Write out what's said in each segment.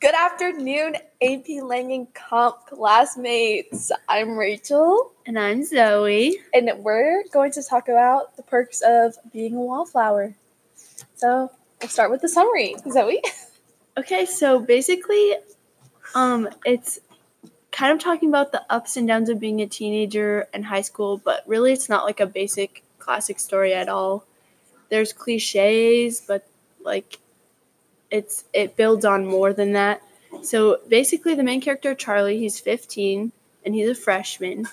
Good afternoon, AP Lang and Comp classmates. I'm Rachel, And I'm Zoe. and we're going to talk about the perks of being a wallflower. So we'll start with the summary. Zoe? Okay, so basically, um, it's kind of talking about the ups and downs of being a teenager and high school, but really it's not like a basic classic story at all. There's cliches, but like it's it builds on more than that. So basically the main character Charlie, he's 15 and he's a freshman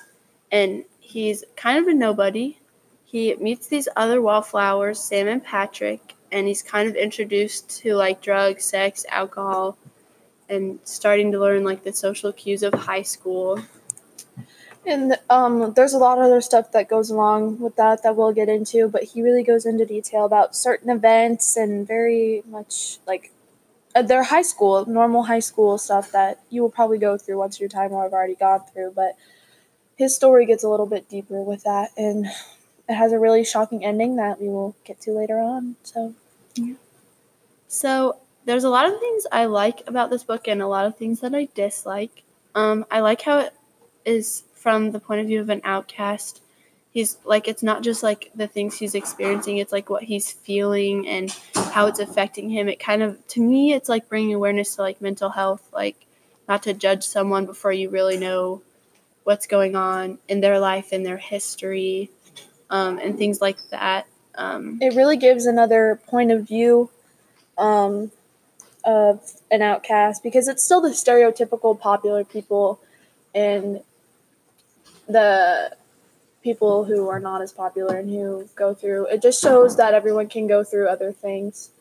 and he's kind of a nobody. He meets these other wallflowers, Sam and Patrick, and he's kind of introduced to like drugs, sex, alcohol, and starting to learn like the social cues of high school. And um, there's a lot of other stuff that goes along with that that we'll get into, but he really goes into detail about certain events and very much like uh, their high school, normal high school stuff that you will probably go through once your time or have already gone through. But his story gets a little bit deeper with that, and it has a really shocking ending that we will get to later on. So, yeah. So there's a lot of things I like about this book and a lot of things that I dislike. Um, I like how it is from the point of view of an outcast. He's like it's not just like the things he's experiencing; it's like what he's feeling and how it's affecting him. It kind of to me, it's like bringing awareness to like mental health, like not to judge someone before you really know what's going on in their life and their history, um, and things like that. Um, it really gives another point of view um, of an outcast because it's still the stereotypical popular people and the people who are not as popular and who go through it just shows that everyone can go through other things.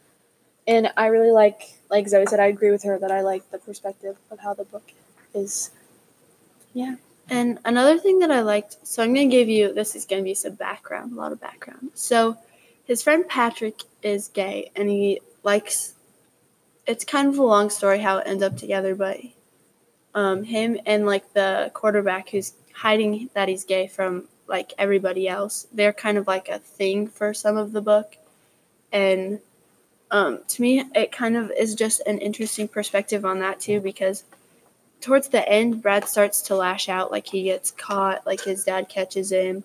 And i really like like zoe said i agree with her that i like the perspective of how the book is. Yeah. And another thing that I liked, so I'm going to give you this is going to be some background, a lot of background. So his friend Patrick is gay and he likes it's kind of a long story how it ends up together, but um, him and like the quarterback who's hiding that he's gay from like everybody else, they're kind of like a thing for some of the book. And um, to me, it kind of is just an interesting perspective on that too because towards the end, Brad starts to lash out. Like he gets caught, like his dad catches him,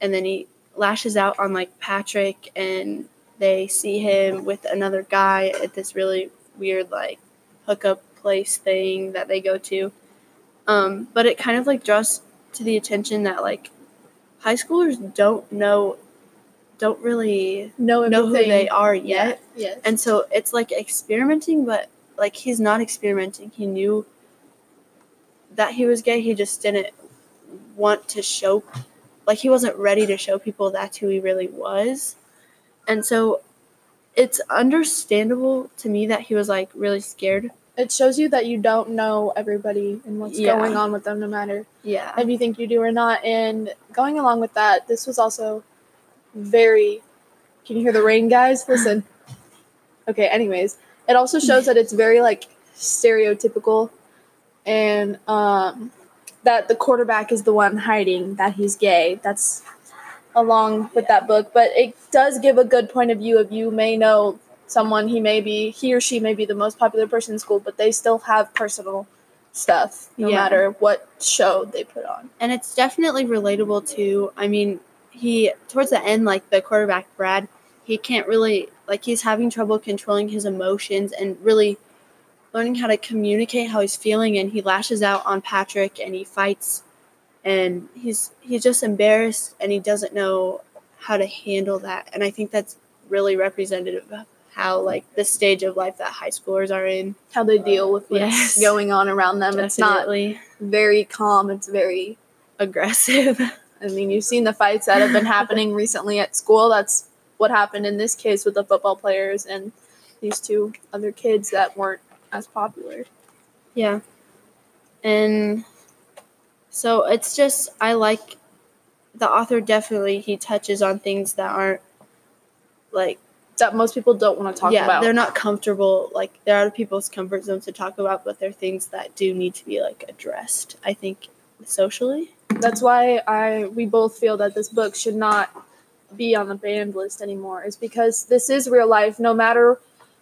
and then he lashes out on like Patrick, and they see him with another guy at this really weird like hookup place thing that they go to. Um, but it kind of like draws to the attention that like high schoolers don't know, don't really know know who they are yet. yes And so it's like experimenting, but like he's not experimenting. He knew that he was gay. He just didn't want to show, like, he wasn't ready to show people that's who he really was. And so it's understandable to me that he was like really scared. It shows you that you don't know everybody and what's Yeah. going on with them no matter Yeah. if you think you do or not. And going along with that this was also very can you hear the rain guys? Listen. Okay anyways it also shows that it's very like stereotypical and um that the quarterback is the one hiding that he's gay. That's along with that book. But it does give a good point of view of you may know someone he may be he or she may be the most popular person in school but they still have personal stuff no Yeah. matter what show they put on and it's definitely relatable to i mean he towards the end like the quarterback brad he can't really like he's having trouble controlling his emotions and really learning how to communicate how he's feeling and he lashes out on patrick and he fights and he's he's just embarrassed and he doesn't know how to handle that and i think that's really representative of how like the stage of life that high schoolers are in how they deal uh, with what's Yes. going on around them it's not very calm it's very aggressive I mean, you've seen the fights that have been happening recently at school. That's what happened in this case with the football players and these two other kids that weren't as popular. Yeah. And so it's just I like the author definitely he touches on things that aren't like That most people don't want to talk yeah, about. they're not comfortable like they're out of people's comfort zones to talk about, but they're things that do need to be like addressed, I think socially. That's why I we both feel that this book should not be on the banned list anymore. Is because this is real life. No matter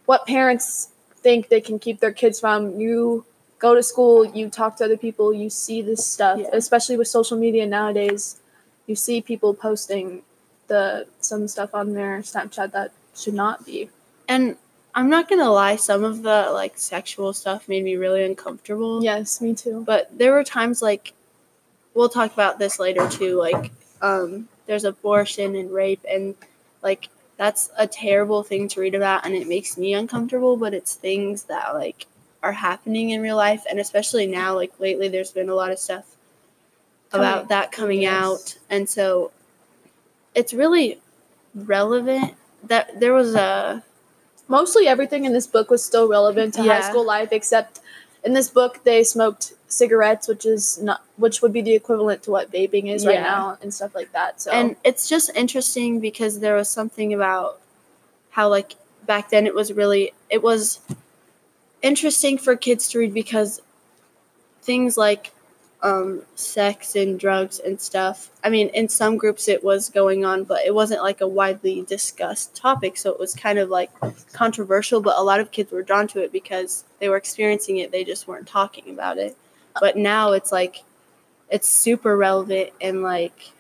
what parents think they can keep their kids from. You go to school, you talk to other people, you see this stuff, Yeah. especially with social media nowadays. You see people posting the some stuff on their Snapchat that should not be. And I'm not gonna lie, some of the like sexual stuff made me really uncomfortable. Yes, me too. But there were times like we'll talk about this later too, like um there's abortion and rape and like that's a terrible thing to read about and it makes me uncomfortable, but it's things that like are happening in real life and especially now, like lately there's been a lot of stuff about Coming- that coming yes. out. And so it's really relevant that there was a Mostly everything in this book was still relevant to high school life, except in this book they smoked cigarettes, which is not which would be the equivalent to what vaping is right now and stuff like that. So And it's just interesting because there was something about how like back then it was really it was interesting for kids to read because things like um sex and drugs and stuff. I mean, in some groups it was going on, but it wasn't like a widely discussed topic, so it was kind of like controversial, but a lot of kids were drawn to it because they were experiencing it, they just weren't talking about it. But now it's like it's super relevant and like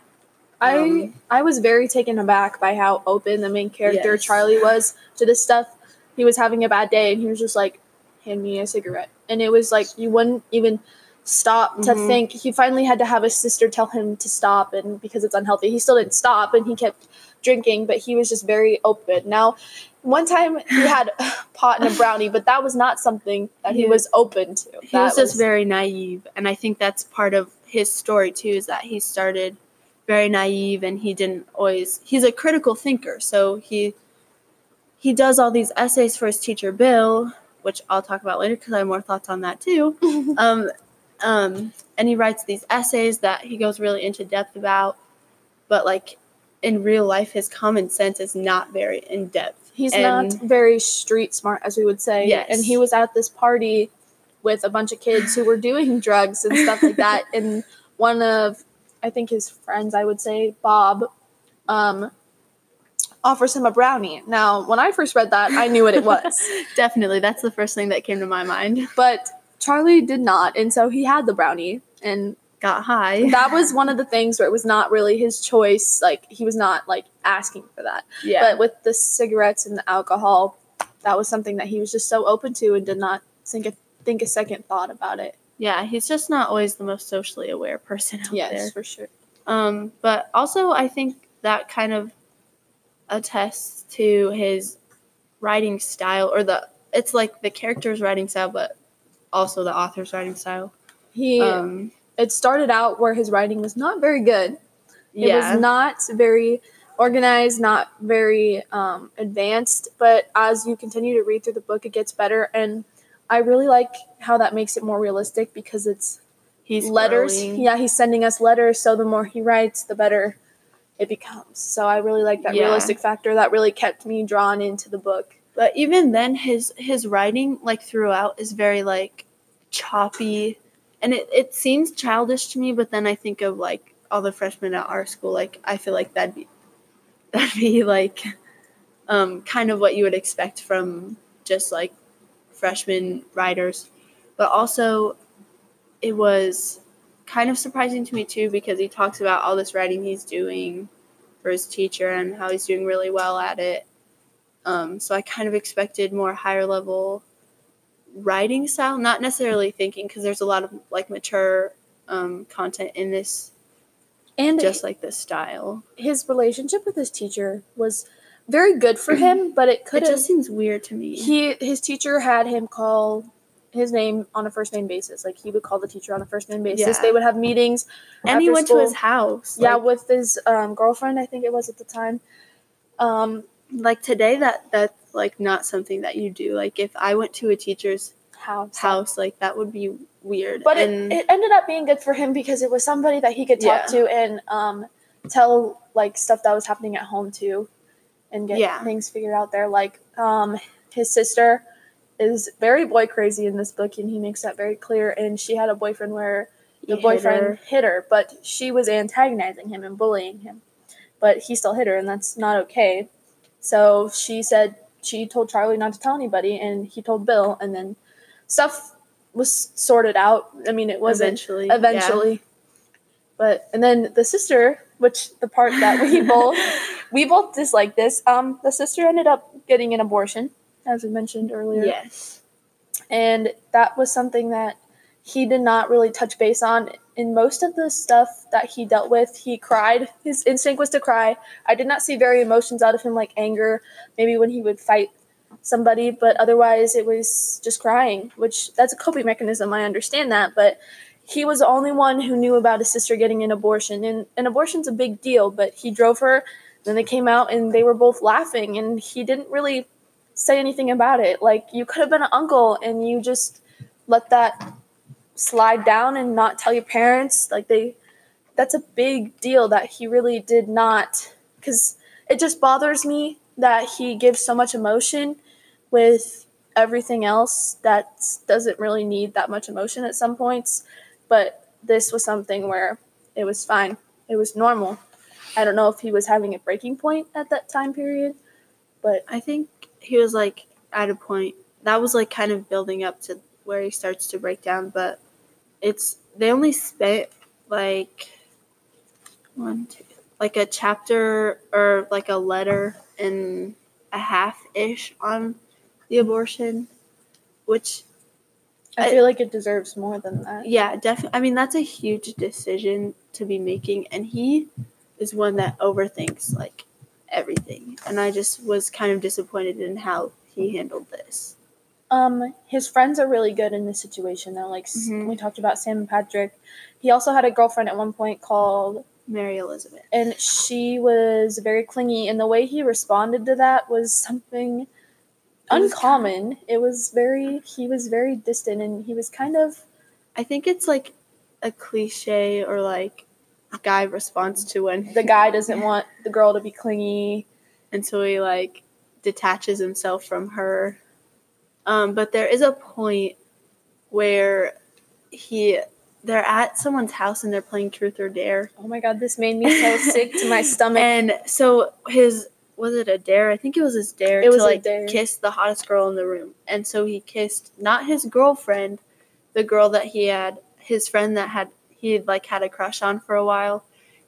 I um, I was very taken aback by how open the main character Yes. Charlie was to this stuff. He was having a bad day and he was just like, "Hand me a cigarette," and it was like you wouldn't even stop to Mhm. think. He finally had to have his sister tell him to stop, and because it's unhealthy, he still didn't stop and he kept drinking. But he was just very open. Now, one time he had pot and a brownie, but that was not something that he He- was open to. he That was just very naive and i think that's part of his story too is that he started very naive and he didn't always he's a critical thinker so he he does all these essays for his teacher bill which i'll talk about later because i have more thoughts on that too um, um, and he writes these essays that he goes really into depth about but like in real life his common sense is not very in depth He's And- not very street smart, as we would say. Yes. And he was at this party with a bunch of kids who were doing drugs and stuff like that. And one of, I think his friends, I would say, Bob, um, offers him a brownie. Now, when I first read that, I knew what it was. definitely that's the first thing that came to my mind but Charlie did not. And so he had the brownie. And got high that was one of the things where it was not really his choice. Like, he was not like asking for that. yeah But with the cigarettes and the alcohol, that was something that he was just so open to and did not think a, think a second thought about it. Yeah, he's just not always the most socially aware person out Yes, there. for sure. Um, but also, I think that kind of attests to his writing style, or the it's like the character's writing style, but also the author's writing style. He Um, it started out where his writing was not very good. It yeah, was not very organized, not very um, advanced. But as you continue to read through the book, it gets better. And I really like how that makes it more realistic because it's he's letters. growing. Yeah, he's sending us letters. So the more he writes, the better it becomes. So I really like that Yeah. realistic factor. That really kept me drawn into the book. But even then, his his writing like throughout is very like choppy, and it it seems childish to me. But then I think of like all the freshmen at our school. Like I feel like that'd be that'd be like um kind of what you would expect from just like freshman writers. But also, it was kind of surprising to me too because he talks about all this writing he's doing for his teacher and how he's doing really well at it. Um, so I kind of expected more higher level writing style, not necessarily thinking because there's a lot of like mature um, content in this, And just like this style. his relationship with his teacher was very good for him, but it could It just seems weird to me. he his teacher had him call his name on a first name basis. Like he would call the teacher on a first name basis. Yeah. They would have meetings. and he went school. to his house. yeah, like, with his um, girlfriend, I think it was at the time. Um, like today that that's like not something that you do. Like if I went to a teacher's house. house, like that would be weird. But it, and it ended up being good for him because it was somebody that he could talk Yeah. to and um, tell like stuff that was happening at home too, and get Yeah. things figured out there. Like um, his sister is very boy crazy in this book, and he makes that very clear. And she had a boyfriend where he the hit boyfriend her. hit her, but she was antagonizing him and bullying him. But he still hit her, and that's not okay. So she said she told Charlie not to tell anybody, and he told Bill, and then stuff was sorted out. I mean, it wasn't eventually. eventually. But and then the sister, which the part that we both we both dislike this. Um, the sister ended up getting an abortion, as we mentioned earlier, Yes. and that was something that he did not really touch base on. In most of the stuff that he dealt with, he cried. His instinct was to cry. I did not see very emotions out of him like anger, maybe when he would fight somebody, but otherwise it was just crying, which that's a coping mechanism. I understand that, but he was the only one who knew about his sister getting an abortion, and an abortion's a big deal. But he drove her. Then they came out and they were both laughing, and he didn't really say anything about it. Like you could have been an uncle, and you just let that slide down and not tell your parents. Like they, that's a big deal that he really did not. Because it just bothers me that he gives so much emotion with everything else that doesn't really need that much emotion at some points. But this was something where it was fine. It was normal. I don't know if he was having a breaking point at that time period, but I think he was like at a point that was like kind of building up to where he starts to break down, but it's they only spent like one, two, like a chapter or like a letter and a half ish on the abortion, which I I- feel like it deserves more than that. yeah, definitely. I mean, that's a huge decision to be making, and he is one that overthinks like everything. And I just was kind of disappointed in how he handled this. Um, his friends are really good in this situation though. Like s Mhm. we talked about Sam and Patrick. He also had a girlfriend at one point called, Mary Elizabeth. and she was very clingy. And the way he responded to that was something It was uncommon. It was very. He was very distant, and he was kind of. I think it's like a cliche or like a guy response to when The guy doesn't want the girl to be clingy. and so he like detaches himself from her. Um, but there is a point where he they're at someone's house and they're playing truth or dare Oh my god, this made me so sick to my stomach. And so his was it a dare? I think it was his dare It was to like dare. kiss the hottest girl in the room. And so he kissed not his girlfriend, the girl that he had his friend that had he had like had a crush on for a while.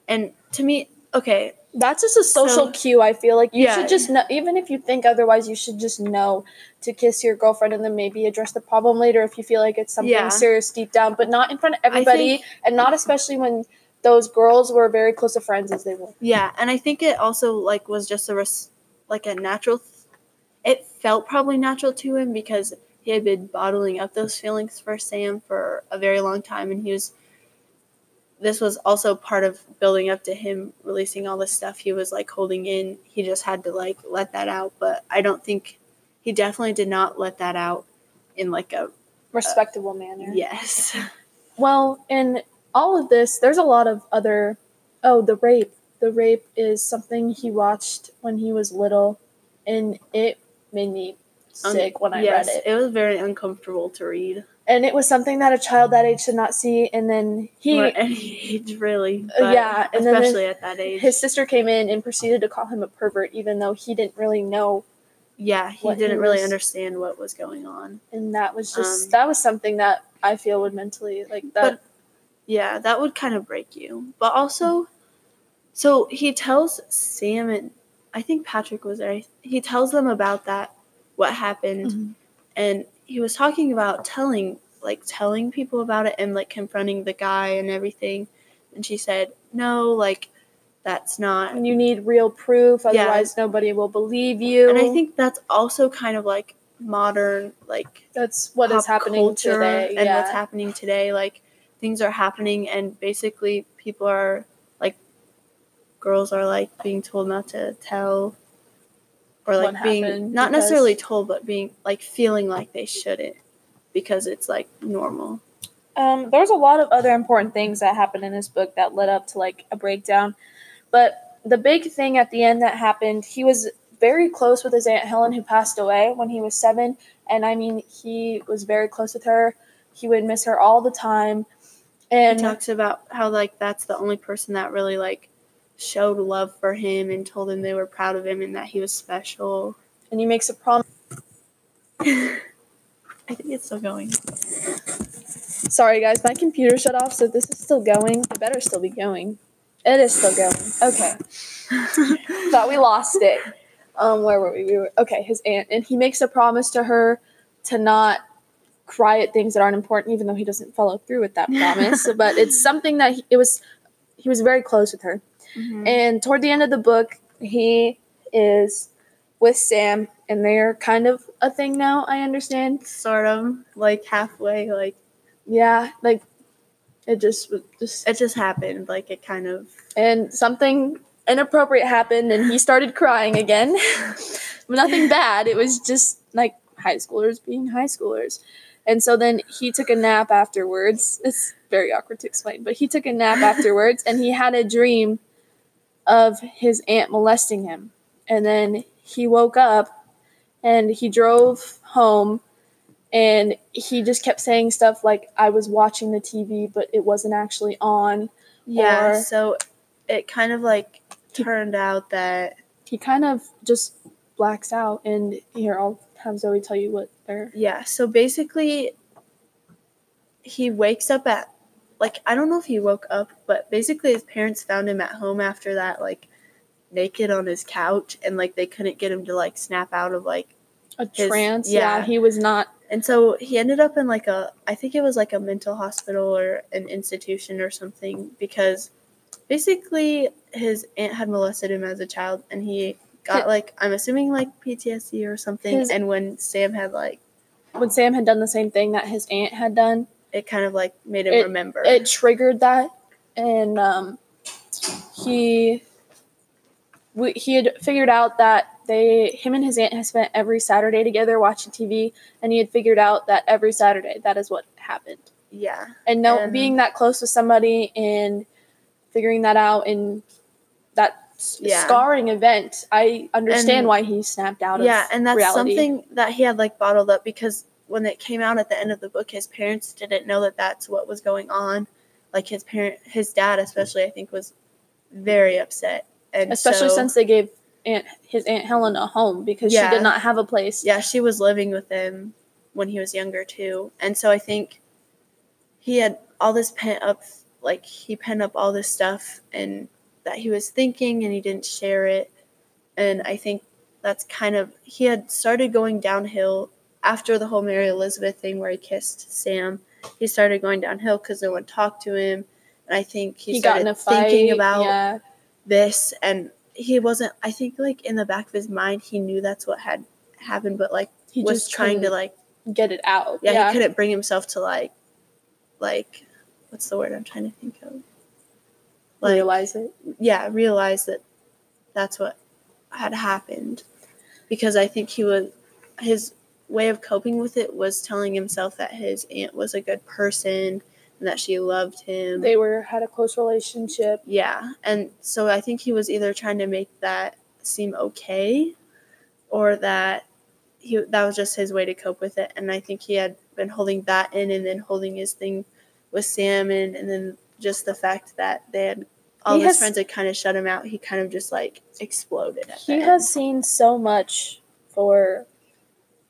And to me, okay, That's just a social So- cue. I feel like you Yeah. should just know, even if you think otherwise, you should just know to kiss your girlfriend and then maybe address the problem later if you feel like it's something Yeah. serious deep down, but not in front of everybody, think- and not especially when those girls were very close to friends as they were. yeah, and I think it also like was just a res- like a natural. Th- it felt probably natural to him because he had been bottling up those feelings for Sam for a very long time, and he was. This was also part of building up to him releasing all the stuff he was like holding in. He just had to like let that out, but I don't think he definitely did not let that out in like a Respectable manner. yes. Well, in all of this, there's a lot of other. Oh, the rape. The rape is something he watched when he was little, and it made me Um, sick when I yes, read it. it was very uncomfortable to read. And it was something that a child that age should not see. And then he, any age really. Uh, but yeah, and then especially at that age. his sister came in and proceeded to call him a pervert, even though he didn't really know. yeah, he didn't really understand what was going on. And that was just Um, that was something that I feel would mentally like that. But yeah, that would kind of break you. But also, so he tells Sam and I think Patrick was there. He tells them about that, what happened, Mhm. and he was talking about telling, like telling people about it and like confronting the guy and everything. And she said, "No, like that's not." And you need real proof, Yeah. otherwise nobody will believe you. And I think that's also kind of like modern, like that's what is happening today. and what's happening today. Like things are happening, and basically people are like, girls are like being told not to tell, or like being not because- necessarily told, but being like feeling like they shouldn't because it's like normal. Um, there's a lot of other important things that happened in this book that led up to like a breakdown. But the big thing at the end that happened, he was very close with his Aunt Helen who passed away when he was seven. And I mean, he was very close with her. He would miss her all the time. And he talks about how like that's the only person that really like showed love for him and told him they were proud of him and that he was special. and he makes a promise. I think it's still going. Sorry, guys, my computer shut off, so this is still going, it better still be going. It is still going. Okay. Thought we lost it. Um, where were we? we were, okay, his aunt, and he makes a promise to her to not cry at things that aren't important, even though he doesn't follow through with that promise. but it's something that he, it was. He was very close with her, Mhm. and toward the end of the book, he is with Sam, and they're kind of a thing now. I understand. Sort of like halfway, like Yeah, like it just was just it just happened. Like it kind of and something inappropriate happened and he started crying again. Nothing bad. It was just like high schoolers being high schoolers. And so then he took a nap afterwards. It's very awkward to explain, but he took a nap afterwards and he had a dream of his aunt molesting him. And then he woke up and he drove home and he just kept saying stuff like I was watching the TV but it wasn't actually on. yeah. So it kind of like turned out that he kind of just blacks out and here I'll have Zoe tell you what they're yeah. So basically, he wakes up at like I don't know if he woke up, but basically his parents found him at home after that, like naked on his couch, and like they couldn't get him to like snap out of like a His- trance. yeah. yeah. he was not And so he ended up in like a, I think it was like a mental hospital or an institution or something because basically his aunt had molested him as a child and he got like, I'm assuming like PTSD or something. His- and when Sam had like, when Sam had done the same thing that his aunt had done, it kind of like made him It- remember. it triggered that and um he we, he had figured out that they him and his aunt had spent every Saturday together watching TV and he had figured out that every Saturday that is what happened. yeah. and no And- being that close with somebody and figuring that out and that Yeah. scarring event i understand And- why he snapped out of it. Yeah. And that's reality. something that he had like bottled up because when it came out at the end of the book, his parents didn't know that that's what was going on. Like his parent, his dad especially, I think was very upset. And especially so- since they gave aunt his aunt helen a home because she did not have a place yeah, she was living with him when he was younger too. And so I think he had all this pent up like he pent up all this stuff and that he was thinking and he didn't share it. And I think that's kind of he had started going downhill after the whole Mary Elizabeth thing where he kissed Sam. He started going downhill because no one talked to him. And I think he, he, got started in a fight thinking about yeah this and he wasn't i think like in the back of his mind he knew that's what had happened but like he was just trying to like get it out yeah, yeah, he couldn't bring himself to like like what's the word i'm trying to think of like realize it yeah realize that that's what had happened because i think he was his way of coping with it was telling himself that his aunt was a good person and that she loved him they were had a close relationship yeah. And so I think he was either trying to make that seem okay or that he that was just his way to cope with it. And I think he had been holding that in and then holding his thing with Sam in and then just the fact that they had all He his has- friends had kind of shut him out, he kind of just like exploded at he has seen so much for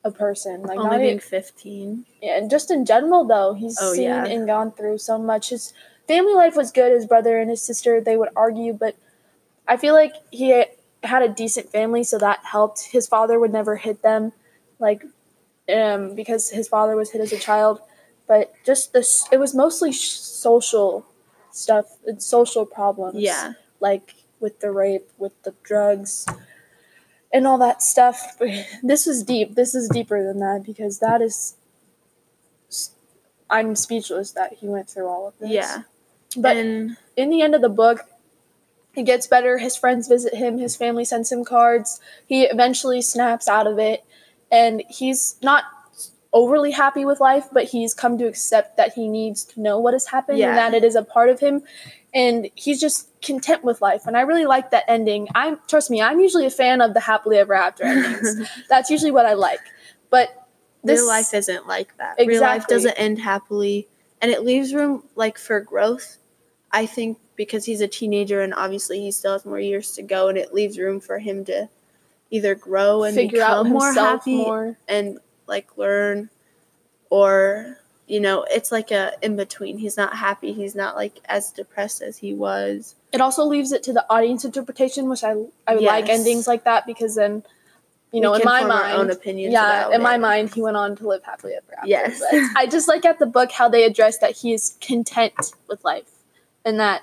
a person like only not being e- 15. Yeah, and just in general though, he's Oh, seen yeah. and gone through so much. His family life was good. His brother and his sister they would argue, but I feel like he had a decent family, so that helped. His father would never hit them, like, um, because his father was hit as a child. But just this, it was mostly sh- social stuff, and social problems. Yeah. like with the rape, with the drugs, and all that stuff. This is deep. This is deeper than that because that is. I'm speechless that he went through all of this. Yeah. but and in the end of the book, it gets better. His friends visit him. His family sends him cards. He eventually snaps out of it, and he's not overly happy with life, but he's come to accept that he needs to know what has happened Yeah. and that it is a part of him, and he's just content with life. And I really like that ending. I'm trust me, I'm usually a fan of the happily ever after endings. That's usually what I like, but this real life isn't like that. Real life doesn't end happily, and it leaves room like for growth. I think because he's a teenager and obviously he still has more years to go, and it leaves room for him to either grow and figure out become more himself happy more. and like learn or you know it's like a in between he's not happy he's not like as depressed as he was It also leaves it to the audience interpretation, which I I would like endings like that because then, you know, in my mind, yeah, in my mind, he went on to live happily ever after. Yes. But I just like at the book how they address that he is content with life, and that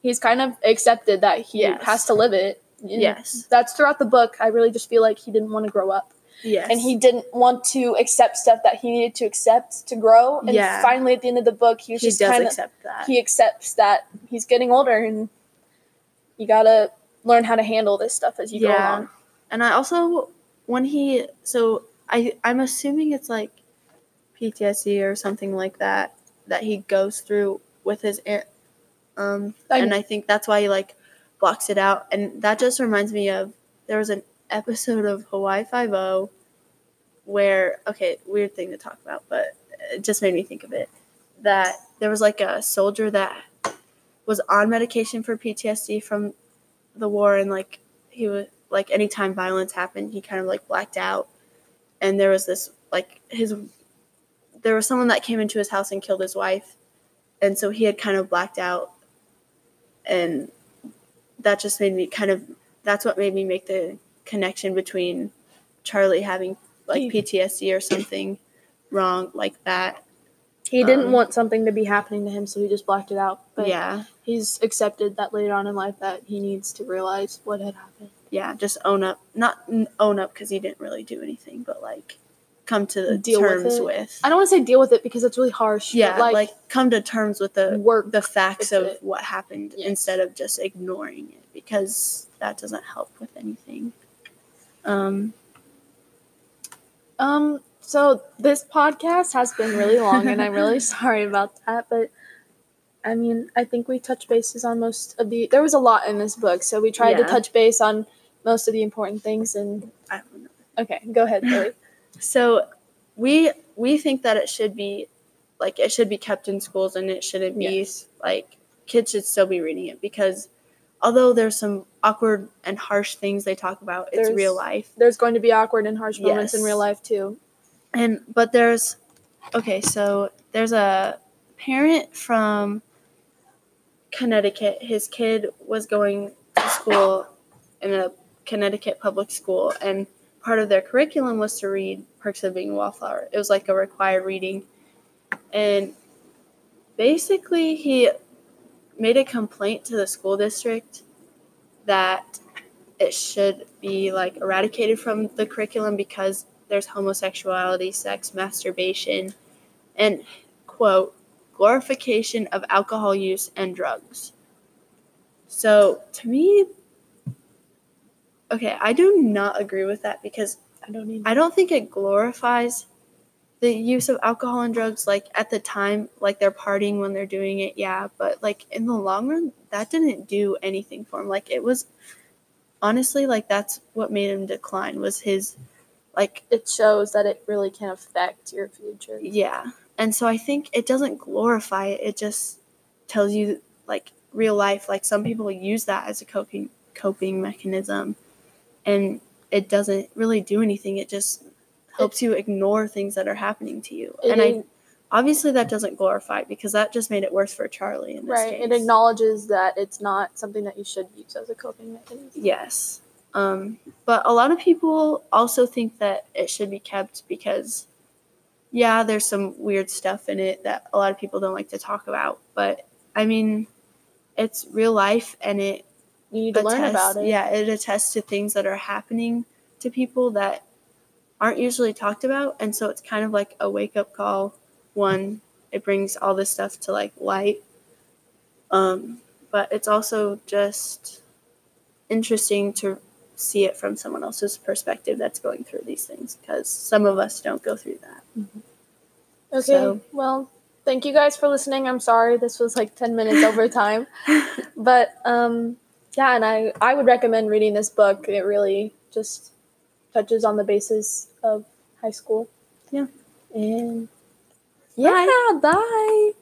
he's kind of accepted that he Yes. has to live it. And yes that's throughout the book. I really just feel like he didn't want to grow up, yes and he didn't want to accept stuff that he needed to accept to grow. And Yeah. finally, at the end of the book, he was he just kind of accept that he accepts that he's getting older and you gotta learn how to handle this stuff as you go Yeah. along. and i also when he so i i'm assuming it's like ptsd or something like that that he goes through with his aunt um I- and i think that's why he like blocks it out and that just reminds me of there was an episode of hawaii Five-O where okay weird thing to talk about but it just made me think of it that there was like a soldier that was on medication for ptsd from the war and like he was like anytime violence happened he kind of like blacked out. And there was this like his there was someone that came into his house and killed his wife. And so he had kind of blacked out. And that just made me kind of that's what made me make the connection between charlie having like ptsd or something wrong like that He didn't Um, want something to be happening to him, so he just blacked it out. But yeah he's accepted that later on in life that he needs to realize what had happened. yeah just own up not own up because he didn't really do anything but like come to the Deal with terms it. with, I don't want to say deal with it because it's really harsh. but, yeah like, like, come to terms with the work. the facts of it. what happened instead of just ignoring it because that doesn't help with anything um Um. So this podcast has been really long, and I'm really sorry about that. But I mean, I think we touched bases on most of the. There was a lot in this book, so we tried to touch base on most of the important things. And i don't know okay, go ahead, Billy. so we we think that it should be like it should be kept in schools and it shouldn't be Yes. like kids should still be reading it because although there's some awkward and harsh things they talk about it's There's- real life. There's going to be awkward and harsh moments in real life too. and but there's okay so there's a parent from connecticut. His kid was going to school in a connecticut public school and part of their curriculum was to read perks of being a wallflower. It was like a required reading. And basically he made a complaint to the school district that it should be like eradicated from the curriculum because there's homosexuality, sex, masturbation, and quote, glorification of alcohol use and drugs. So to me, okay, I do not agree with that because I don't. I don't think it glorifies the use of alcohol and drugs. Like at the time, like they're partying when they're doing it, yeah, but like in the long run, that didn't do anything for him. Like it was honestly like that's what made him decline was his like It shows that it really can affect your future. yeah. And so I think it doesn't glorify it. It just tells you like real life. Like some people use that as a coping coping mechanism and it doesn't really do anything. It just helps you ignore things that are happening to you. It and I obviously that doesn't glorify because that just made it worse for Charlie in this right. It acknowledges that it's not something that you should use as a coping mechanism. Yes. Um, but a lot of people also think that it should be kept because, yeah, there's some weird stuff in it that a lot of people don't like to talk about. But I mean, it's real life and it You need to learn about it. Yeah, it attests to things that are happening to people that aren't usually talked about. And so it's kind of like a wake up call. One, it brings all this stuff to like light. Um, but it's also just interesting to see it from someone else's perspective that's going through these things because some of us don't go through that. Okay. So- Well, thank you guys for listening. I'm sorry this was like 10 minutes over time. But um yeah, and I I would recommend reading this book. It really just touches on the basis of high school. Yeah. And yeah, bye.